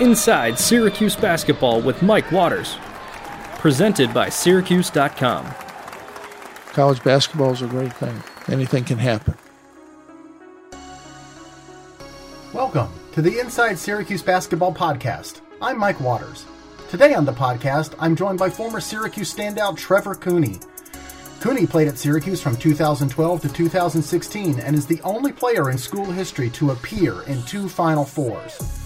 Inside Syracuse Basketball with Mike Waters. Presented by Syracuse.com. College basketball is a great thing. Anything can happen. Welcome to the Inside Syracuse Basketball Podcast. I'm Mike Waters. Today on the podcast, I'm joined by former Syracuse standout Trevor Cooney. Cooney played at Syracuse from 2012 to 2016 and is the only player in school history to appear in two Final Fours.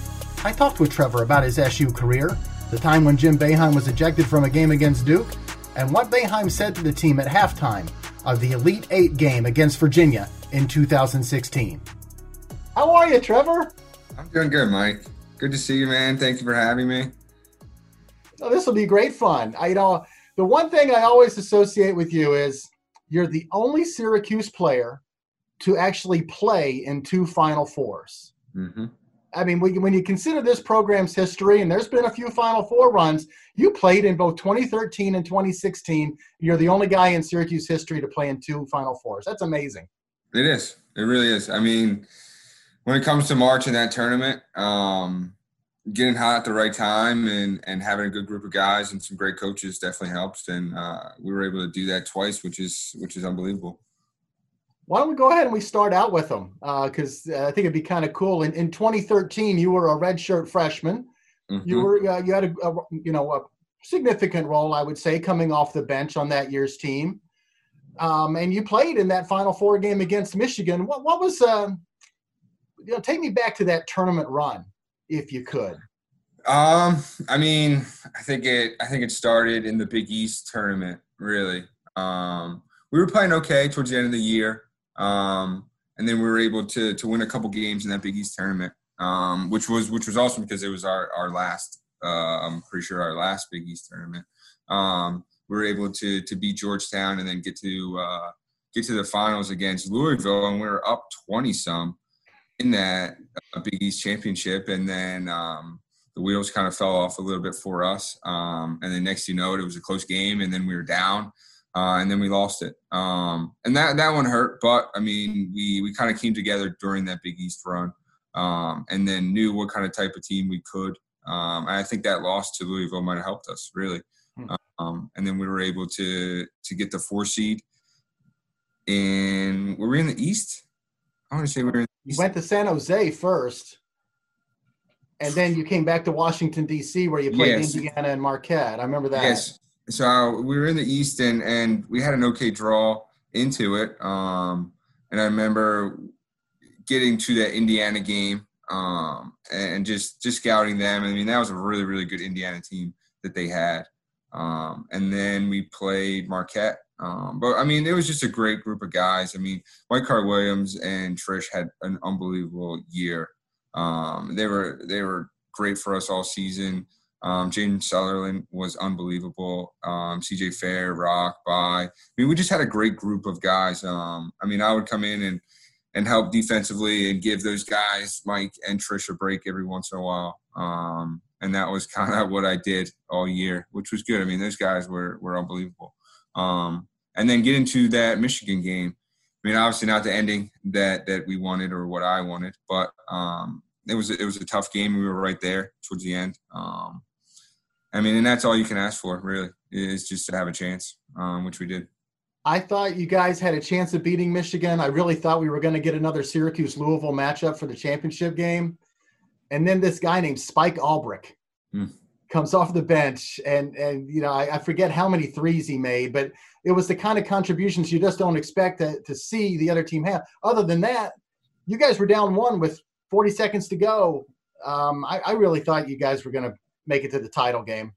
I talked with Trevor about his SU career, the time when Jim Boeheim was ejected from a game against Duke, and what Boeheim said to the team at halftime of the Elite Eight game against Virginia in 2016. How are you, Trevor? I'm doing good, Mike. Good to see you, man. Thank you for having me. Oh, this will be great fun. I you know the one thing I always associate with you is you're the only Syracuse player to actually play in two Final 4s Mm-hmm. I mean, when you consider this program's history, and there's been a few Final Four runs, you played in both 2013 and 2016. You're the only guy in Syracuse history to play in two Final Fours. That's amazing. It is. It really is. I mean, when it comes to March in that tournament, um, getting hot at the right time and and having a good group of guys and some great coaches definitely helps. And uh, we were able to do that twice, which is which is unbelievable. Why don't we go ahead and we start out with them? Because uh, I think it'd be kind of cool. In, in 2013, you were a redshirt freshman. Mm-hmm. You were uh, you had a, a, you know a significant role, I would say, coming off the bench on that year's team. Um, and you played in that Final Four game against Michigan. What what was uh, you know? Take me back to that tournament run, if you could. Um, I mean, I think it. I think it started in the Big East tournament. Really, um, we were playing okay towards the end of the year. Um, and then we were able to to win a couple games in that Big East tournament, um, which was which was awesome because it was our our last. Uh, I'm pretty sure our last Big East tournament. Um, we were able to to beat Georgetown and then get to uh, get to the finals against Louisville, and we were up twenty some in that uh, Big East championship, and then um, the wheels kind of fell off a little bit for us. Um, and then next you know it, it was a close game, and then we were down uh, and then we lost it. Um, and that that one hurt, but I mean, we we kind of came together during that Big East run, um, and then knew what kind of type of team we could. Um, I think that loss to Louisville might have helped us really. Um, and then we were able to to get the four seed. And were we in the East? I want to say we were. In you went to San Jose first, and then you came back to Washington D.C. where you played yes. Indiana and Marquette. I remember that. Yes, so we were in the East and, and we had an okay draw into it. Um, and I remember getting to that Indiana game um, and just just scouting them. I mean, that was a really really good Indiana team that they had. Um, and then we played Marquette. Um, but I mean, it was just a great group of guys. I mean, Mike Carter Williams and Triche had an unbelievable year. Um, they were they were great for us all season. Um, Jaden Southerland was unbelievable. Um, CJ Fair, Rock, Baye. I mean, we just had a great group of guys. Um, I mean, I would come in and and help defensively and give those guys, Mike and Triche, a break every once in a while. Um, and that was kind of what I did all year, which was good. I mean, those guys were were unbelievable. Um, and then get into that Michigan game. I mean, obviously not the ending that that we wanted or what I wanted, but um, it was it was a tough game. We were right there towards the end. I mean, and that's all you can ask for, really, is just to have a chance, um, which we did. I thought you guys had a chance of beating Michigan. I really thought we were going to get another Syracuse Louisville matchup for the championship game. And then this guy named Spike Albrecht mm. comes off the bench, and and you know I, I, forget how many threes he made, but it was the kind of contributions you just don't expect to, to see the other team have. Other than that, you guys were down one with 40 seconds to go. Um, I, I really thought you guys were going to make it to the title game.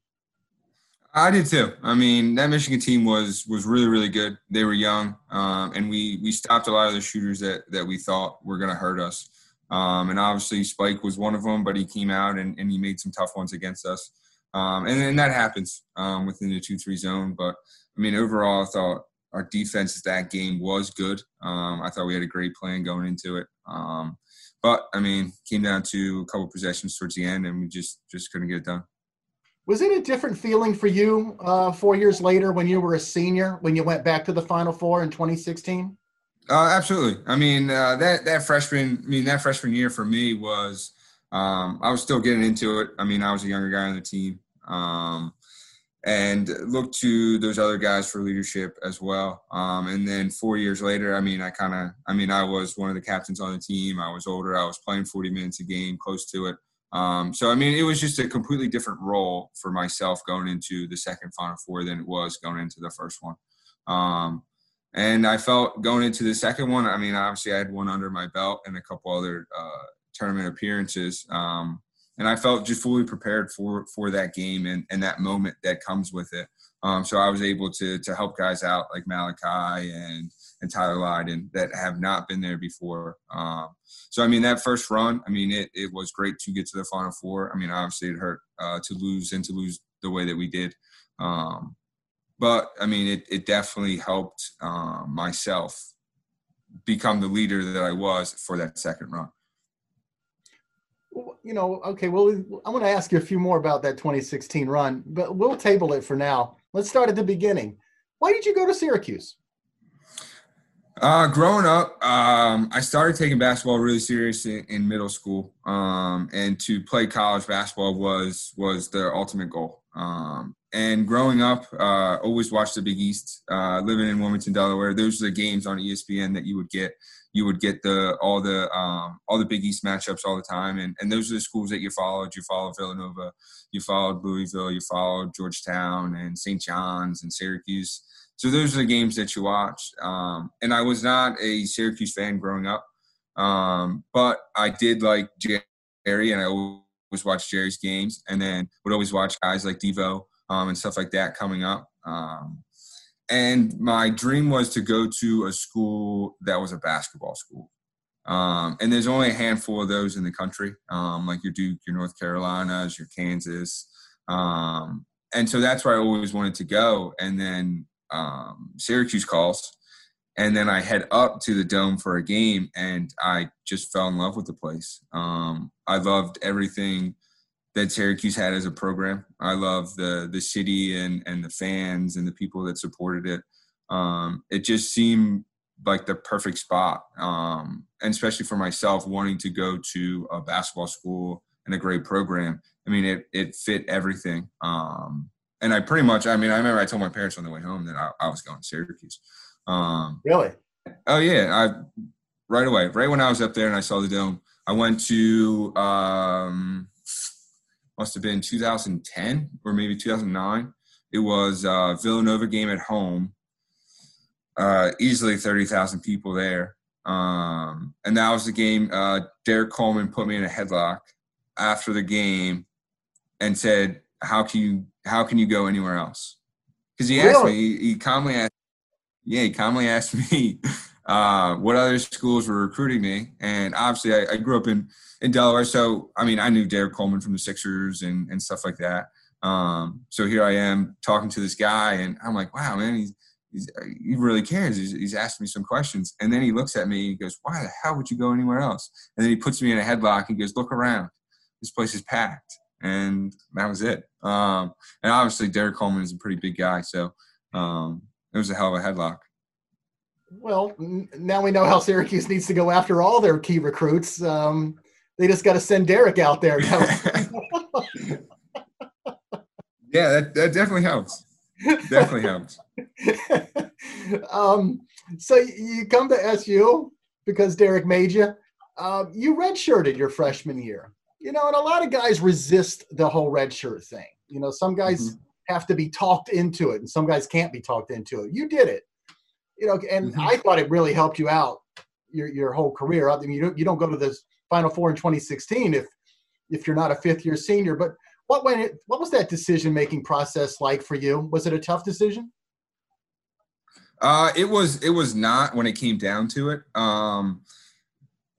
I did too. I mean, that Michigan team was was really really good. They were young, um, and we we stopped a lot of the shooters that that we thought were going to hurt us. Um, and obviously, Spike was one of them, but he came out and, and he made some tough ones against us. Um, and, and that happens um, within the two three zone. But I mean, overall, I thought our defense that game was good. Um, I thought we had a great plan going into it. Um, but I mean, came down to a couple possessions towards the end, and we just just couldn't get it done. Was it a different feeling for you uh, four years later when you were a senior when you went back to the Final Four in 2016? Uh, absolutely. I mean, uh, that that freshman, I mean, that freshman year for me was um, I was still getting into it. I mean, I was a younger guy on the team. Um, and look to those other guys for leadership as well. Um, and then four years later, I mean, I kind of, I mean, I was one of the captains on the team. I was older. I was playing 40 minutes a game, close to it. Um, so, I mean, it was just a completely different role for myself going into the second Final Four than it was going into the first one. Um, and I felt going into the second one, I mean, obviously I had one under my belt and a couple other uh, tournament appearances. Um, and I felt just fully prepared for for that game and, and that moment that comes with it. Um, so I was able to to help guys out like Malachi and and Tyler Lydon that have not been there before. Um, so I mean that first run, I mean it it was great to get to the Final Four. I mean obviously it hurt uh, to lose and to lose the way that we did. Um, but I mean it it definitely helped um, myself become the leader that I was for that second run you know, okay, well, I'm going to ask you a few more about that 2016 run, but we'll table it for now. Let's start at the beginning. Why did you go to Syracuse? Uh, growing up, um, I started taking basketball really seriously in middle school, um, and to play college basketball was was the ultimate goal. Um, and growing up, uh, always watched the Big East. Uh, living in Wilmington, Delaware, those are the games on ESPN that you would get you would get the all the um, all the Big East matchups all the time, and and those are the schools that you followed. You followed Villanova, you followed Louisville, you followed Georgetown and St. John's and Syracuse. So those are the games that you watched. Um, and I was not a Syracuse fan growing up, um, but I did like Gerry, and I always watched Gerry's games, and then would always watch guys like Devo um, and stuff like that coming up. Um, and my dream was to go to a school that was a basketball school. Um, and there's only a handful of those in the country, um, like your Duke, your North Carolinas, your Kansas. Um, and so that's where I always wanted to go. And then um, Syracuse calls, and then I head up to the dome for a game, and I just fell in love with the place. Um, I loved everything that Syracuse had as a program. I love the the city and and the fans and the people that supported it. Um, it just seemed like the perfect spot, um, and especially for myself wanting to go to a basketball school and a great program. I mean, it it fit everything. Um, and I pretty much, I mean, I remember I told my parents on the way home that I, I was going to Syracuse. Um, really? Oh yeah, I right away, right when I was up there and I saw the dome, I went to um, must have been 2010 or maybe 2009. It was uh, Villanova game at home. Uh, easily 30,000 people there. Um, and that was the game. Uh, Derrick Coleman put me in a headlock after the game and said, "How can you how can you go anywhere else?" Because he asked me. He, he calmly asked. Yeah, he calmly asked me uh, what other schools were recruiting me, and obviously I, I grew up in in Delaware. So I mean, I knew Derrick Coleman from the Sixers and and stuff like that. Um, so here I am talking to this guy, and I'm like, wow, man, he's, he's he really cares. He's, he's asking me some questions, and then he looks at me. And he goes, "Why the hell would you go anywhere else?" And then he puts me in a headlock. He goes, "Look around. This place is packed." And that was it. Um, and obviously, Derrick Coleman is a pretty big guy, so um, it was a hell of a headlock. Well, now we know how Syracuse needs to go after all their key recruits. Um, they just got to send Derrick out there. yeah, that, that definitely helps. Definitely helps. um, so you come to SU because Derrick made you. Uh, you redshirted your freshman year. You know, and a lot of guys resist the whole redshirt thing. You know, some guys mm-hmm. have to be talked into it, and some guys can't be talked into it. You did it. You know, and mm-hmm. I thought it really helped you out your your whole career. I mean, you don't you don't go to the Final Four in 2016 if if you're not a fifth year senior. But what went it, what was that decision making process like for you? Was it a tough decision? Uh, it was it was not when it came down to it. Um,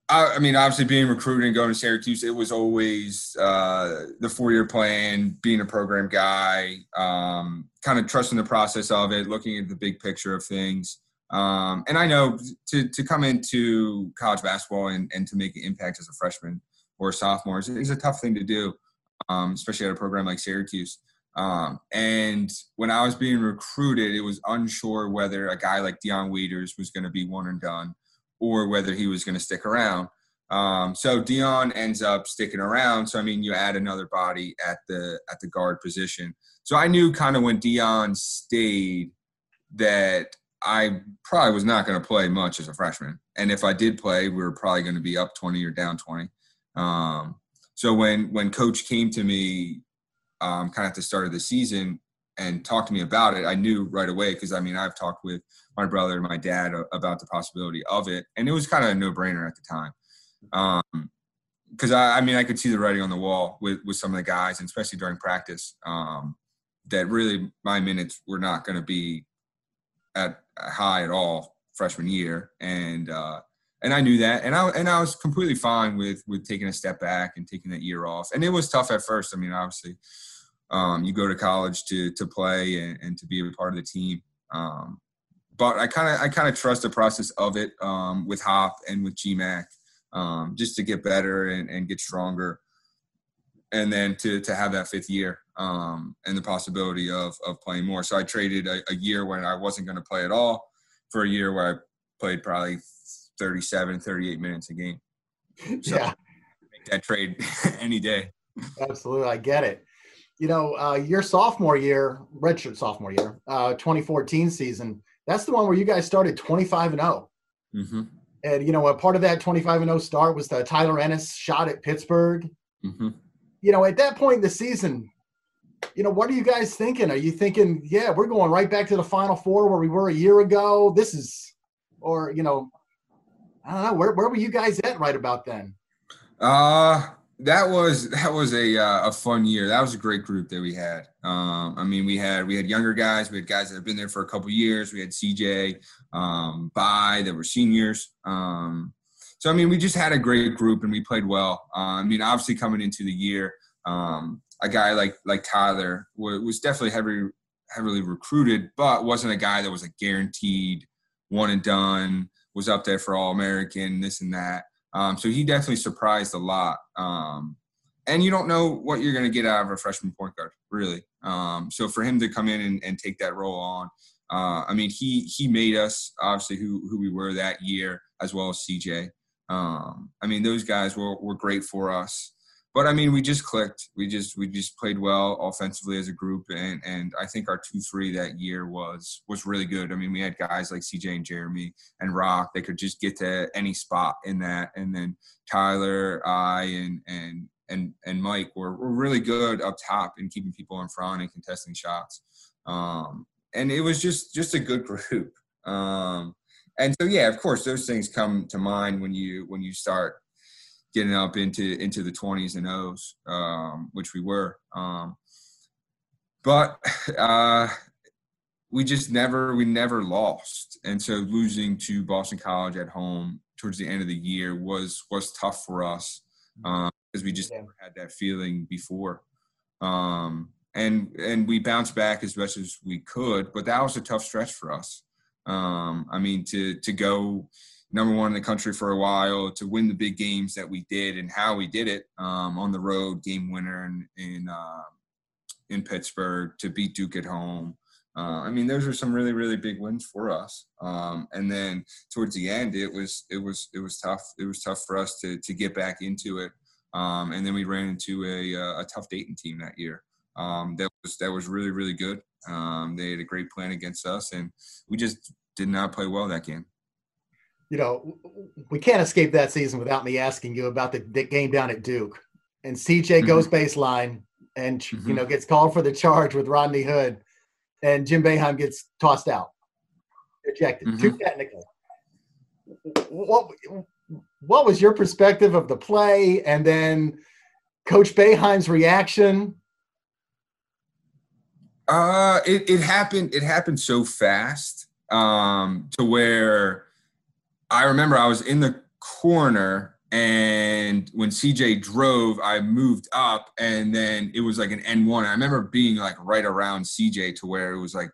I, I mean, obviously being recruited and going to Syracuse, it was always uh, the four year plan, being a program guy, um, kind of trusting the process of it, looking at the big picture of things. Um, and I know to, to come into college basketball and, and to make an impact as a freshman or a sophomore is, is a tough thing to do, um, especially at a program like Syracuse. Um, and when I was being recruited, it was unsure whether a guy like Dion Waiters was going to be one and done or whether he was going to stick around. Um, so Dion ends up sticking around. So I mean, you add another body at the at the guard position. So I knew kind of when Dion stayed that I probably was not going to play much as a freshman, and if I did play, we were probably going to be up twenty or down twenty. Um, so when when coach came to me, um, kind of at the start of the season and talked to me about it, I knew right away because I mean I've talked with my brother and my dad about the possibility of it, and it was kind of a no brainer at the time. Um, because I, I mean I could see the writing on the wall with with some of the guys, and especially during practice, um, that really my minutes were not going to be at high at all freshman year, and uh, and I knew that, and I and I was completely fine with with taking a step back and taking that year off, and it was tough at first. I mean, obviously, um, you go to college to to play and, and to be a part of the team. Um, but I kind of I kind of trust the process of it um, with Hop and with GMAC um, just to get better and, and, get stronger, and then to to have that fifth year um, and the possibility of of playing more. So I traded a, a year when I wasn't going to play at all for a year where I played probably 37, 38 minutes a game. So yeah, make that trade any day. Absolutely, I get it. You know, uh, your sophomore year, redshirt sophomore year, uh, 2014 season. That's the one where you guys started 25 and 0. Mm-hmm. And you know, a part of that 25 and 0 start was the Tyler Ennis shot at Pittsburgh. Mm-hmm. You know, at that point in the season, you know, what are you guys thinking? Are you thinking, yeah, we're going right back to the Final Four where we were a year ago? This is, or you know, I don't know, where where were you guys at right about then? Uh that was that was a uh, a fun year. That was a great group that we had. Um, I mean, we had we had younger guys. We had guys that have been there for a couple years. We had CJ, um, Baye that were seniors. Um, so I mean, we just had a great group and we played well. Uh, I mean, obviously coming into the year, um, a guy like like Tyler was, definitely heavily heavily recruited, but wasn't a guy that was a guaranteed one and done. Was up there for All American, this and that. Um, so he definitely surprised a lot. Um, and you don't know what you're going to get out of a freshman point guard, really. Um, so for him to come in and, and take that role on, uh, I mean, he he made us obviously who who we were that year, as well as CJ. Um, I mean, those guys were were great for us but I mean, we just clicked. We just we just played well offensively as a group, and and I think our two three that year was was really good. I mean, we had guys like CJ and Jerami and Rock They could just get to any spot in that, and then Tyler, I, and and and and Mike were, were really good up top in keeping people in front and contesting shots. Um, and it was just just a good group. Um, and so yeah, of course, those things come to mind when you when you start getting up into into the 20s and O's, um, which we were. Um, but uh, we just never we never lost, and so losing to Boston College at home towards the end of the year was was tough for us because um, we just never had that feeling before. Um, and and we bounced back as best as we could, but that was a tough stretch for us. Um, I mean, to to go number one in the country for a while to win the big games that we did and how we did it um, on the road, game winner in in, uh, in Pittsburgh to beat Duke at home. Uh, I mean, those are some really really big wins for us. Um, and then towards the end, it was it was it was tough. It was tough for us to to get back into it. Um, and then we ran into a, uh, a tough Dayton team that year. Um, that was that was really really good. Um, they had a great plan against us, and we just did not play well that game you know, we can't escape that season without me asking you about the, the game down at Duke. And CJ mm-hmm. goes baseline and, mm-hmm. you know, gets called for the charge with Rodney Hood, and Jim Boeheim gets tossed out, ejected, mm-hmm. too technical. What, what was your perspective of the play and then Coach Boeheim's reaction? Uh, it, it happened. It happened so fast um, to where I remember I was in the corner and when CJ drove, I moved up and then it was like an N1. I remember being like right around CJ to where it was like,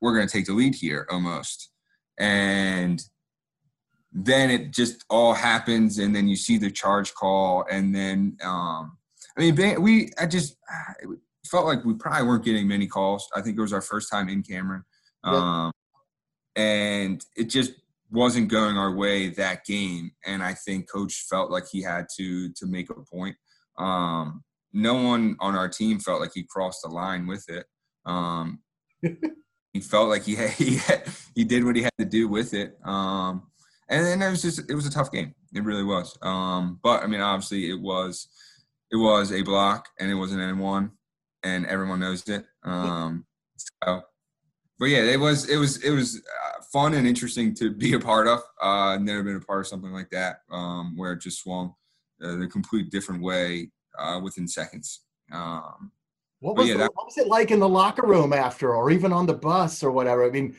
we're to take the lead here almost. And then it just all happens and then you see the charge call and then, um, I mean, we, I just it felt like we probably weren't getting many calls. I think it was our first time in Cameron. Um, and it just, wasn't going our way that game, and I think coach felt like he had to to make a point. Um, no one on our team felt like he crossed the line with it. Um, he felt like he had, he had, he did what he had to do with it. Um, and then it was just it was a tough game. It really was. Um, but I mean, obviously, it was it was a block and it was an N one, and everyone knows it. Um, so, but yeah, it was it was it was uh, fun and interesting to be a part of. Uh, never been a part of something like that um, where it just swung uh, the complete different way uh, within seconds. Um, what was, yeah, the, that- what was it like in the locker room after, or even on the bus or whatever? I mean,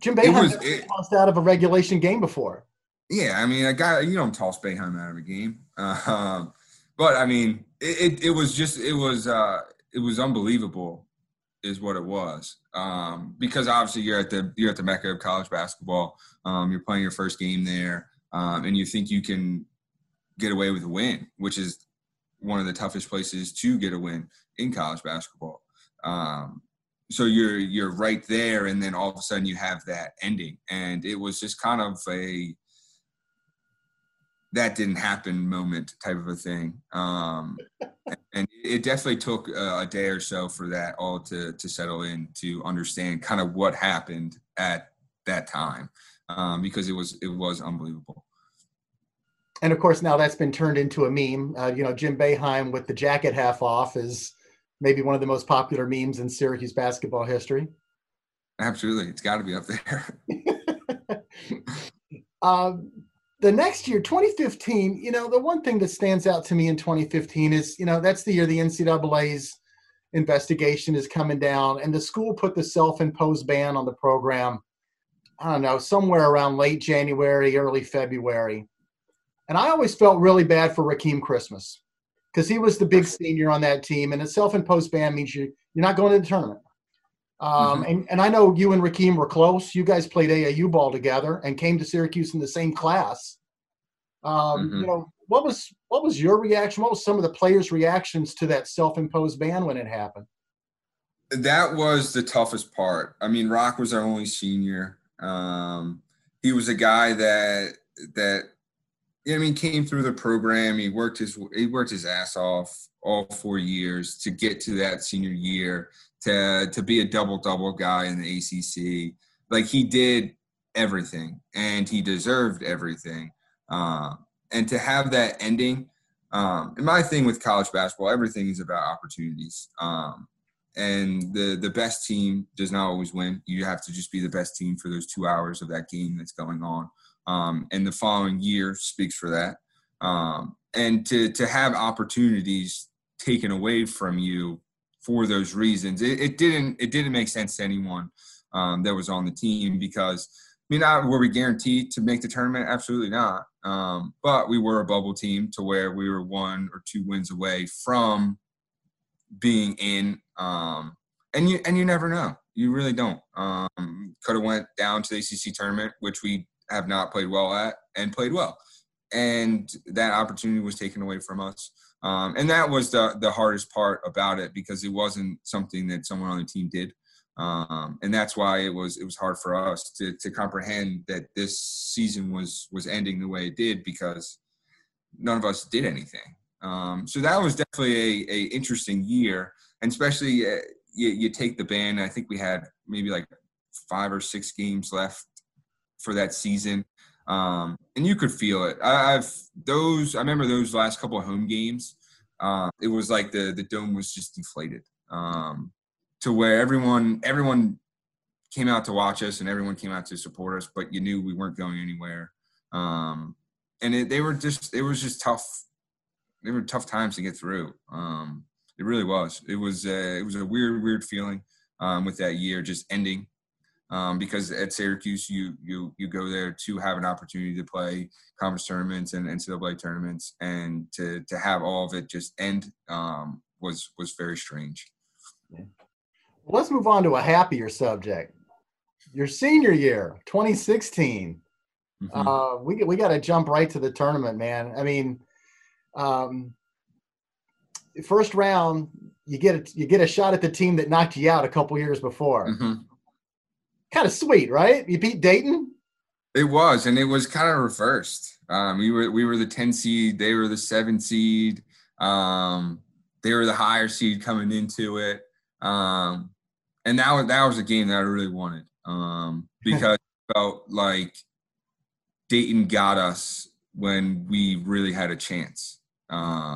Jim It Boeheim was- tossed out of a regulation game before. Yeah, I mean, a guy you don't toss Boeheim out of a game, uh, but I mean, it, it, was just it was uh, it was unbelievable, is what it was. Um, because obviously you're at the you're at the mecca of college basketball. Um, you're playing your first game there, um, and you think you can get away with a win, which is one of the toughest places to get a win in college basketball. Um, so you're you're right there, and then all of a sudden you have that ending, and it was just kind of a that didn't happen moment type of a thing. Um, and it definitely took a, a day or so for that all to to settle in to understand kind of what happened at that time um, because it was it was unbelievable. And of course, now that's been turned into a meme. Uh, you know, Jim Boeheim with the jacket half off is maybe one of the most popular memes in Syracuse basketball history. Absolutely, it's got to be up there. Um, the next year, 2015, you know, the one thing that stands out to me in 2015 is, you know, that's the year the NCAA's investigation is coming down, and the school put the self imposed ban on the program, I don't know, somewhere around late January, early February. And I always felt really bad for Rakeem Christmas because he was the big senior on that team, and a self imposed ban means you, you're not going to the tournament. Um, and, and I know you and Rakeem were close. You guys played AAU ball together and came to Syracuse in the same class. Um, Mhm. You know, what was what was your reaction? What was some of the players' reactions to that self-imposed ban when it happened? that was the toughest part. I mean, Rock was our only senior. Um, he was a guy that that you know, I mean came through the program. He worked his he worked his ass off all four years to get to that senior year to to be a double double guy in the ACC. Like he did everything, and he deserved everything. Um, and to have that ending, um, and my thing with college basketball, everything is about opportunities. Um, and the the best team does not always win. You have to just be the best team for those two hours of that game that's going on. Um, and the following year speaks for that. Um, and to to have opportunities taken away from you for those reasons, it, it didn't it didn't make sense to anyone um, that was on the team because I mean, not were we guaranteed to make the tournament? Absolutely not. Um, but we were a bubble team to where we were one or two wins away from being in. Um, and you and you never know. You really don't. Um, could have went down to the ACC tournament, which we have not played well at, and played well. And that opportunity was taken away from us. Um, and that was the the hardest part about it because it wasn't something that someone on the team did. Um, and that's why it was it was hard for us to to comprehend that this season was was ending the way it did because none of us did anything. Um, so that was definitely a, a interesting year, and especially uh, you, you take the ban. I think we had maybe like five or six games left for that season, um, and you could feel it. I, I've those. I remember those last couple of home games. Uh, it was like the the dome was just deflated um, to where everyone everyone came out to watch us and everyone came out to support us, but you knew we weren't going anywhere. Um, and it, they were just it was just tough they were tough times to get through. Um, it really was. It was uh, it was a weird weird feeling um, with that year just ending um, because at Syracuse you you you go there to have an opportunity to play conference tournaments and NCAA tournaments and to to have all of it just end um, was was very strange. Let's move on to a happier subject. Your senior year, 2016. Mhm. Uh, we we got to jump right to the tournament, man. I mean, um, first round, you get a, you get a shot at the team that knocked you out a couple years before. Mhm. Kind of sweet, right? You beat Dayton. It was, and it was kind of reversed. Um, we were we were the ten seed, they were the seven seed. Um, they were the higher seed coming into it, um, and that was that was a game that I really wanted um, because it felt like Dayton got us when we really had a chance. Uh,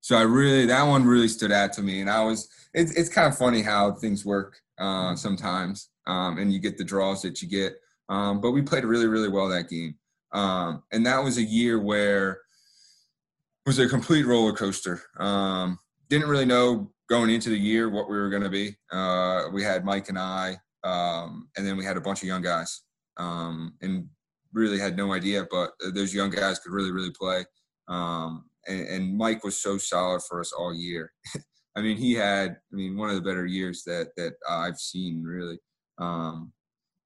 so I really that one really stood out to me, and I was it's it's kind of funny how things work uh, sometimes, um, and you get the draws that you get. Um, but we played really really well that game, um, and that was a year where it was a complete roller coaster. Um, didn't really know going into the year what we were going to be. Uh, we had Mike and I, um, and then we had a bunch of young guys, um, and really had no idea. But those young guys could really really play. And, and Mike was so solid for us all year. I mean, he had, I mean, one of the better years that that I've seen really. Um,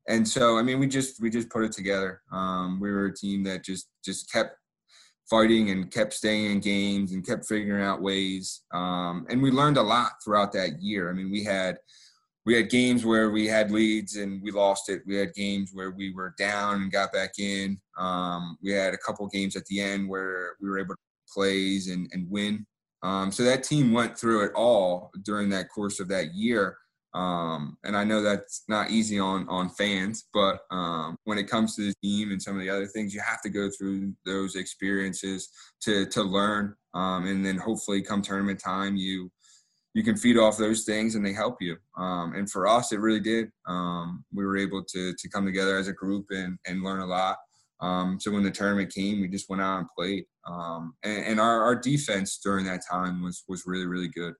and so, I mean, we just we just put it together. Um, we were a team that just just kept fighting and kept staying in games and kept figuring out ways. Um, and we learned a lot throughout that year. I mean, we had we had games where we had leads and we lost it. We had games where we were down and got back in. Um, we had a couple games at the end where we were able to plays and, and win. Um, so that team went through it all during that course of that year. Um, and I know that's not easy on on fans, but um, when it comes to the team and some of the other things, you have to go through those experiences to to learn, um, and then hopefully come tournament time, you you can feed off those things and they help you. Um, and for us, it really did. Um, we were able to to come together as a group and and learn a lot. Um, so when the tournament came, we just went out and played. And, and our, our, defense during that time was was really really good.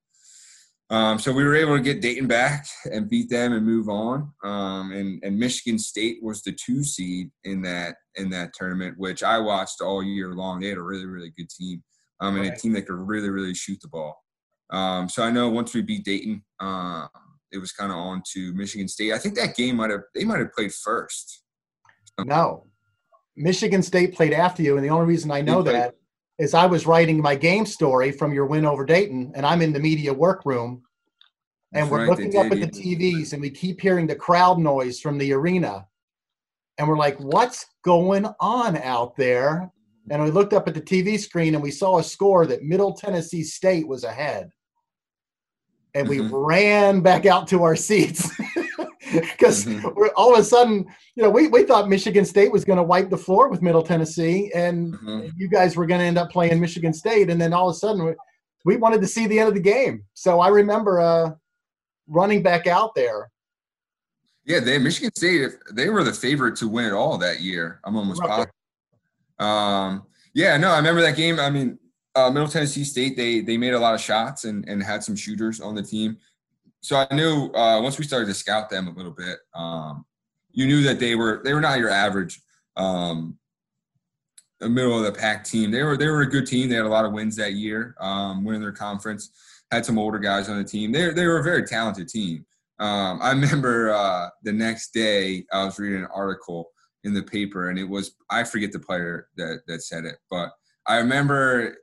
Um, so we were able to get Dayton back and beat them and move on. Um, and, and Michigan State was the two seed in that in that tournament, which I watched all year long. They had a really really good team um, and right. a team that could really really shoot the ball. Um, so I know once we beat Dayton, uh, it was kind of on to Michigan State. I think that game might have they might have played first. No, Michigan State played after you, and the only reason I know that is I was writing my game story from your win over Dayton, and I'm in the media workroom, and That's we're right, looking up at the TVs, and we keep hearing the crowd noise from the arena, and we're like, "What's going on out there?" And we looked up at the TV screen, and we saw a score that Middle Tennessee State was ahead, and we mm-hmm. ran back out to our seats. because mm-hmm. we're all of a sudden, you know, we, we thought Michigan State was going to wipe the floor with Middle Tennessee, and mm-hmm. you guys were going to end up playing Michigan State, and then all of a sudden, we, we wanted to see the end of the game. So I remember uh, running back out there. Yeah, they Michigan State they were the favorite to win it all that year. I'm almost positive. Um, yeah, no, I remember that game. I mean, uh, Middle Tennessee State they they made a lot of shots and and had some shooters on the team so I knew uh, once we started to scout them a little bit, um, you knew that they were they were not your average um, middle of the pack team. They were they were a good team. They had a lot of wins that year, um, winning their conference. Had some older guys on the team. They they were a very talented team. Um, I remember uh, the next day I was reading an article in the paper, and it was I forget the player that that said it, but I remember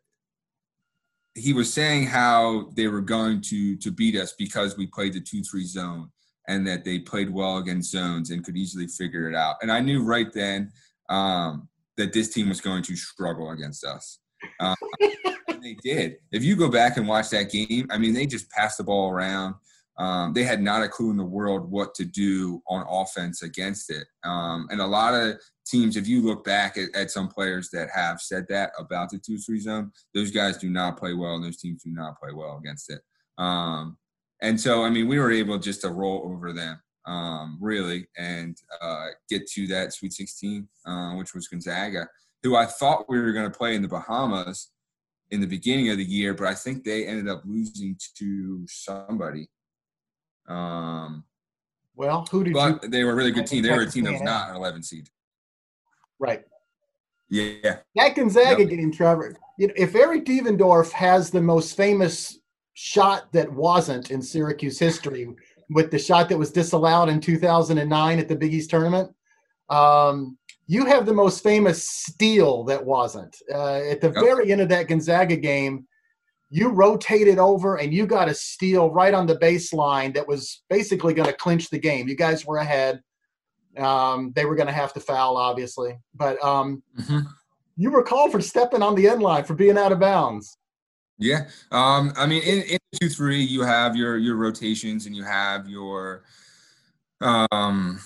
he was saying how they were going to to beat us because we played the two three zone and that they played well against zones and could easily figure it out. And I knew right then um, that this team was going to struggle against us. Um, they did. If you go back and watch that game, I mean, they just passed the ball around. Um, they had not a clue in the world what to do on offense against it. Um, and a lot of teams, if you look back at, at, some players that have said that about the 2 3 zone, those guys do not play well and those teams do not play well against it. Um, and so, I mean, we were able just to roll over them, um, really, and uh, get to that Sweet 16, uh, which was Gonzaga, who I thought we were going to play in the Bahamas in the beginning of the year, but I think they ended up losing to somebody. Um, well, who did but you? They were a really good team. They were a team that was not an 11 seed. Right. Yeah. That Gonzaga yep. game, Trevor. You know, if Eric Devendorf has the most famous shot that wasn't in Syracuse history, with the shot that was disallowed in 2009 at the Big East tournament, um, you have the most famous steal that wasn't. Uh, at the yep. very end of that Gonzaga game, you rotated over and you got a steal right on the baseline that was basically going to clinch the game. You guys were ahead Um, they were going to have to foul, obviously, but um, mm-hmm. you were called for stepping on the end line for being out of bounds. Yeah, um, I mean, in, in two three, you have your your rotations and you have your um,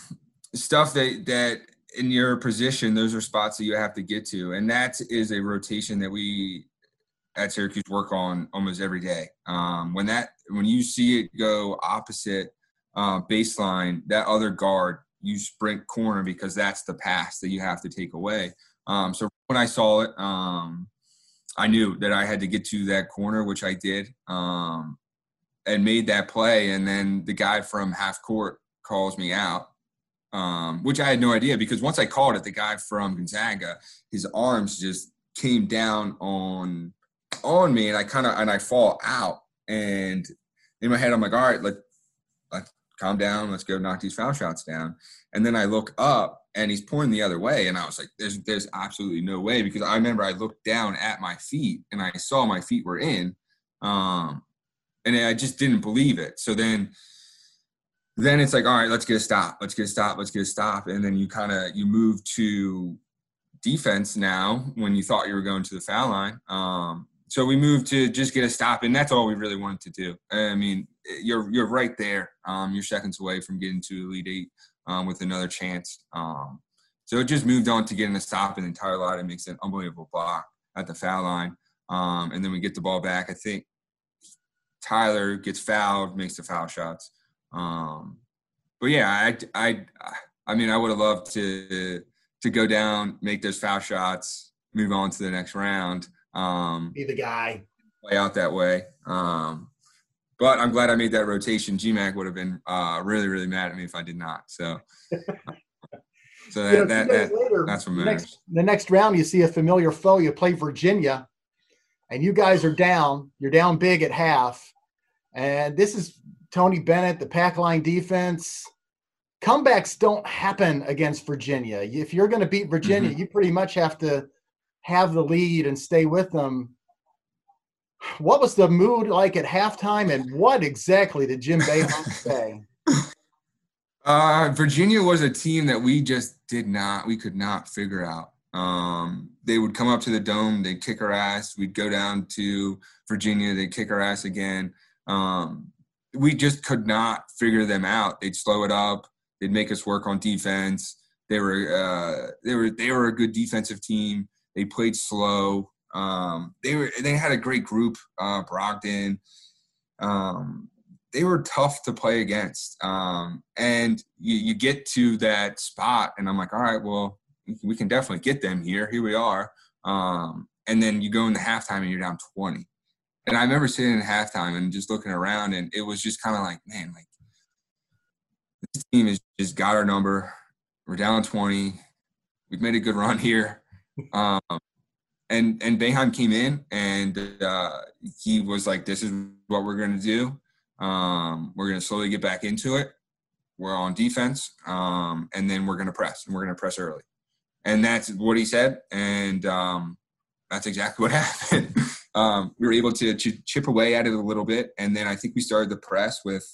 stuff that that in your position, those are spots that you have to get to, and that is a rotation that we at Syracuse work on almost every day. Um, when that when you see it go opposite uh, baseline, that other guard you sprint corner because that's the pass that you have to take away. Um, so when I saw it, um, I knew that I had to get to that corner, which I did, um, and made that play. And then the guy from half court calls me out, um, which I had no idea because once I called it, the guy from Gonzaga, his arms just came down on on me, and I kind of and I fall out. And in my head, I'm like, all right, let let calm down, let's go knock these foul shots down. And then I look up, and he's pointing the other way, and I was like, there's there's absolutely no way because I remember I looked down at my feet and I saw my feet were in, um, and I just didn't believe it. So then then it's like all right let's get a stop let's get a stop let's get a stop and then you kind of you move to defense now when you thought you were going to the foul line um, so we moved to just get a stop and that's all we really wanted to do. I mean you're you're right there. Um, you're seconds away from getting to elite eight um, with another chance. Um, so it just moved on to getting a stop and then Tyler Lydon makes an unbelievable block at the foul line. Um, and then we get the ball back. I think tyler gets fouled makes the foul shots. Um, but yeah, I, I, I mean, I would have loved to to go down, make those foul shots, move on to the next round. Um, Be the guy. Play out that way. Um, but I'm glad I made that rotation. GMAC would have been uh, really, really mad at me if I did not. So, so that, you know, that, that later, that's what matters. The next, the next round, you see a familiar foe. You play Virginia, and you guys are down. You're down big at half, and this is Tony Bennett, the pack line defense. Comebacks don't happen against Virginia. If you're going to beat Virginia, mm-hmm. you pretty much have to have the lead and stay with them. What was the mood like at halftime, and what exactly did Jim Boeheim say? Uh, Virginia was a team that we just did not, we could not figure out. Um, they would come up to the dome, they'd kick our ass. We'd go down to Virginia, they'd kick our ass again. Um, we just could not figure them out. They'd slow it up. They'd make us work on defense. They were uh, they were they were a good defensive team. They played slow. Um, they were they had a great group. Uh, Brogdon. Um, they were tough to play against. Um, and you, you get to that spot, and I'm like, all right, well, we can definitely get them here. Here we are. Um, and then you go in the halftime and you're down 20 and I remember sitting in halftime and just looking around, and it was just kind of like, man, like this team has just got our number. We're down 20. We've made a good run here. Um, and and Boeheim came in and uh, he was like, "This is what we're going to do. Um, we're going to slowly get back into it. We're on defense, um, and then we're going to press, and we're going to press early." And that's what he said, and um, that's exactly what happened um, we were able to, to chip away at it a little bit, and then I think we started the press with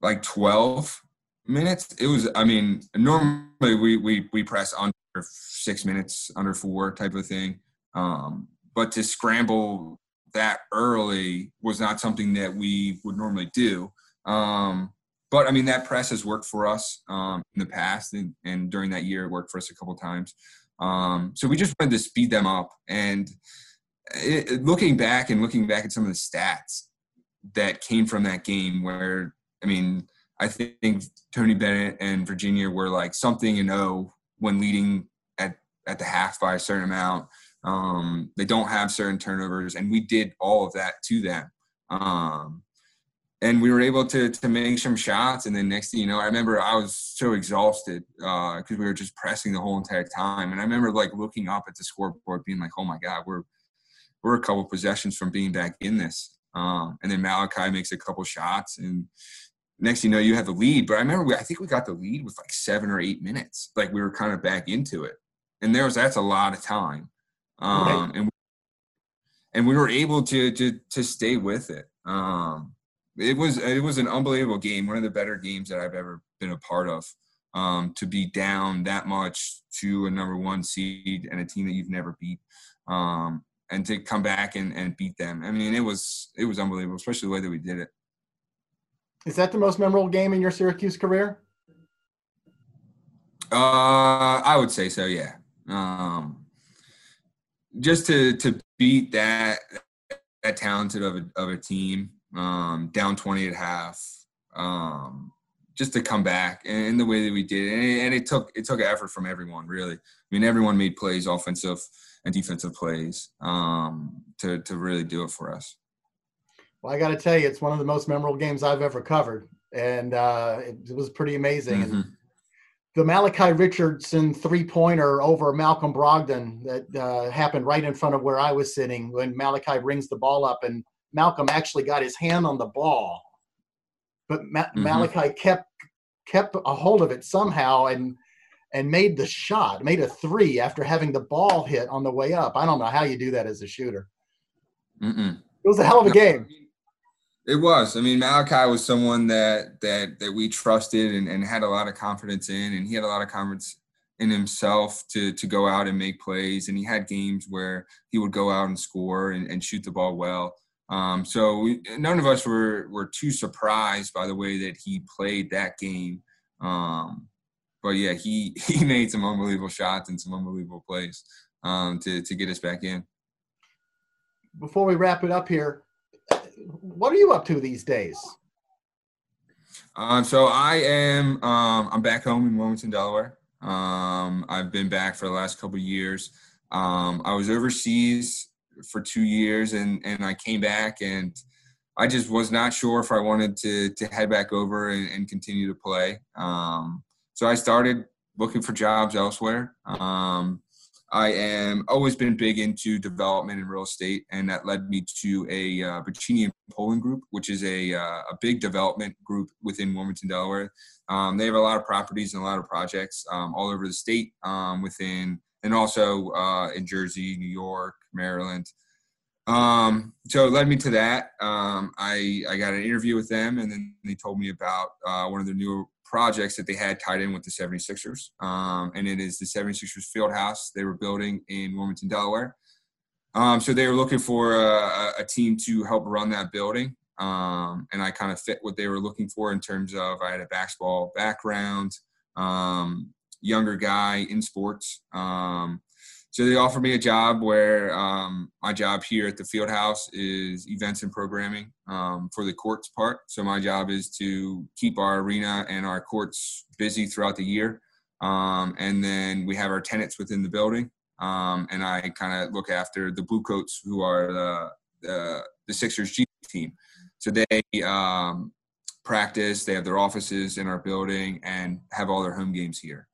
like 12 minutes. It was, I mean, normally we we we press under six minutes, under four type of thing. Um, but to scramble that early was not something that we would normally do. Um, but I mean, that press has worked for us um, in the past, and, and, during that year, it worked for us a couple times. Um, so we just wanted to speed them up, and it, looking back and looking back at some of the stats that came from that game, where I mean, I think Tony Bennett and Virginia were like something and oh when leading at at the half by a certain amount. Um, they don't have certain turnovers, and we did all of that to them. Um, and we were able to to make some shots. And then next thing you know, I remember I was so exhausted because uh, we were just pressing the whole entire time. And I remember like looking up at the scoreboard, being like, "Oh my God, we're we're a couple possessions from being back in this. Um, and then Malachi makes a couple shots, and next you know you have the lead. But I remember we, I think we got the lead with like seven or eight minutes. Like we were kind of back into it, and there was that's a lot of time. Um, right. and and we were able to to to stay with it. Um, it was it was an unbelievable game, one of the better games that I've ever been a part of. um, to be down that much to a number one seed and a team that you've never beat. Um, and to come back and, and beat them. I mean, it was it was unbelievable, especially the way that we did it. Is that the most memorable game in your Syracuse career? Uh, I would say so. Yeah. Um, just to to beat that that talented of a of a team, um, down twenty at half, um, just to come back and, the way that we did, and it, and it took it took effort from everyone. Really, I mean, everyone made plays, offensive and defensive plays, um, to to really do it for us. Well, I got to tell you, it's one of the most memorable games I've ever covered, and uh, it, it, was pretty amazing. Mm-hmm. The Malachi Richardson three pointer over Malcolm Brogdon that uh, happened right in front of where I was sitting when Malachi brings the ball up, and Malcolm actually got his hand on the ball, but Ma- mm-hmm. Malachi kept kept a hold of it somehow and and made the shot, made a three after having the ball hit on the way up. I don't know how you do that as a shooter. Mm-mm. It was a hell of a game. It was. I mean, Malachi was someone that that that we trusted and, and had a lot of confidence in, and he had a lot of confidence in himself to to go out and make plays. And he had games where he would go out and score and, and shoot the ball well. Um, so we, none of us were were too surprised by the way that he played that game. Um, but yeah, he he made some unbelievable shots and some unbelievable plays um, to to get us back in. Before we wrap it up here, what are you up to these days? Um, so I am um, I'm back home in Wilmington, Delaware. Um, I've been back for the last couple years. Um, I was overseas for two years, and and I came back, and I just was not sure if I wanted to to head back over and, and continue to play. Um, so I started looking for jobs elsewhere. Um, I am always been big into development and real estate, and that led me to a uh, and Pollin Group, which is a uh, a big development group within Wilmington, Delaware. Um, they have a lot of properties and a lot of projects um, all over the state, um, within and also uh, in Jersey, New York, Maryland. Um, so it led me to that. Um, I I got an interview with them, and then they told me about uh, one of their new projects that they had tied in with the 76ers. Um, and it is the 76ers field house they were building in Wilmington, Delaware. Um, so they were looking for a, a, team to help run that building. Um, and I kind of fit what they were looking for in terms of I had a basketball background, um, younger guy in sports. Um, so they offered me a job where um, my job here at the field house is events and programming um, for the courts part. So my job is to keep our arena and our courts busy throughout the year. Um, and then we have our tenants within the building. Um, and I kind of look after the Blue Coats, who are the, the, the Sixers G team. So they um, practice, they have their offices in our building, and have all their home games here.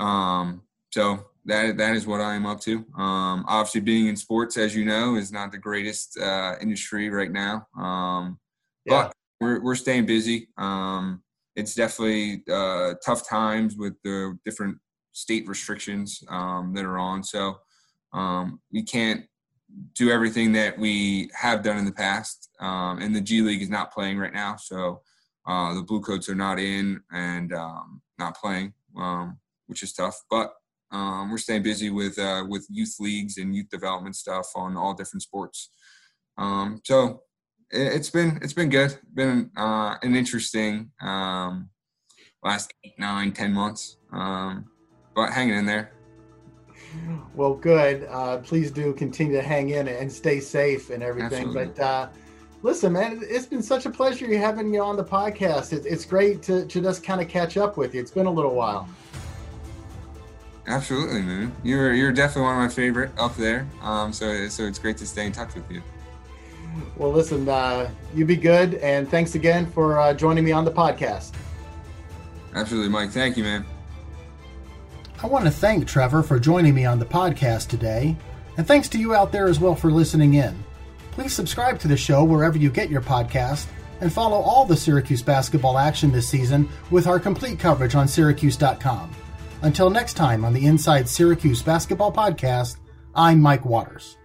Um, so that that is what I am up to. Um, obviously, being in sports, as you know, is not the greatest uh, industry right now. Um, yeah. But we're we're staying busy. Um, it's definitely uh, tough times with the different state restrictions um, that are on. So um, we can't do everything that we have done in the past. Um, and the G League is not playing right now, so uh, the Blue Coats are not in and not playing, which is tough. But um, we're staying busy with uh, with youth leagues and youth development stuff on all different sports. Um, so it, has been it's been good. Been uh, an interesting um, last eight, nine, ten months, um, but hanging in there. Well, good. Uh, please do continue to hang in and stay safe and everything. Absolutely. But uh, listen, man, it's been such a pleasure having you on the podcast. It, it's great to, to just kind of catch up with you. It's been a little while. Absolutely, man. You're you're definitely one of my favorite up there. Um, so so it's great to stay in touch with you. Well, listen, uh, you be good, and thanks again for uh, joining me on the podcast. Absolutely, Mike. Thank you, man. I want to thank Trevor for joining me on the podcast today, and thanks to you out there as well for listening in. Please subscribe to the show wherever you get your podcast, and follow all the Syracuse basketball action this season with our complete coverage on Syracuse.com. Until next time on the Inside Syracuse Basketball Podcast, I'm Mike Waters.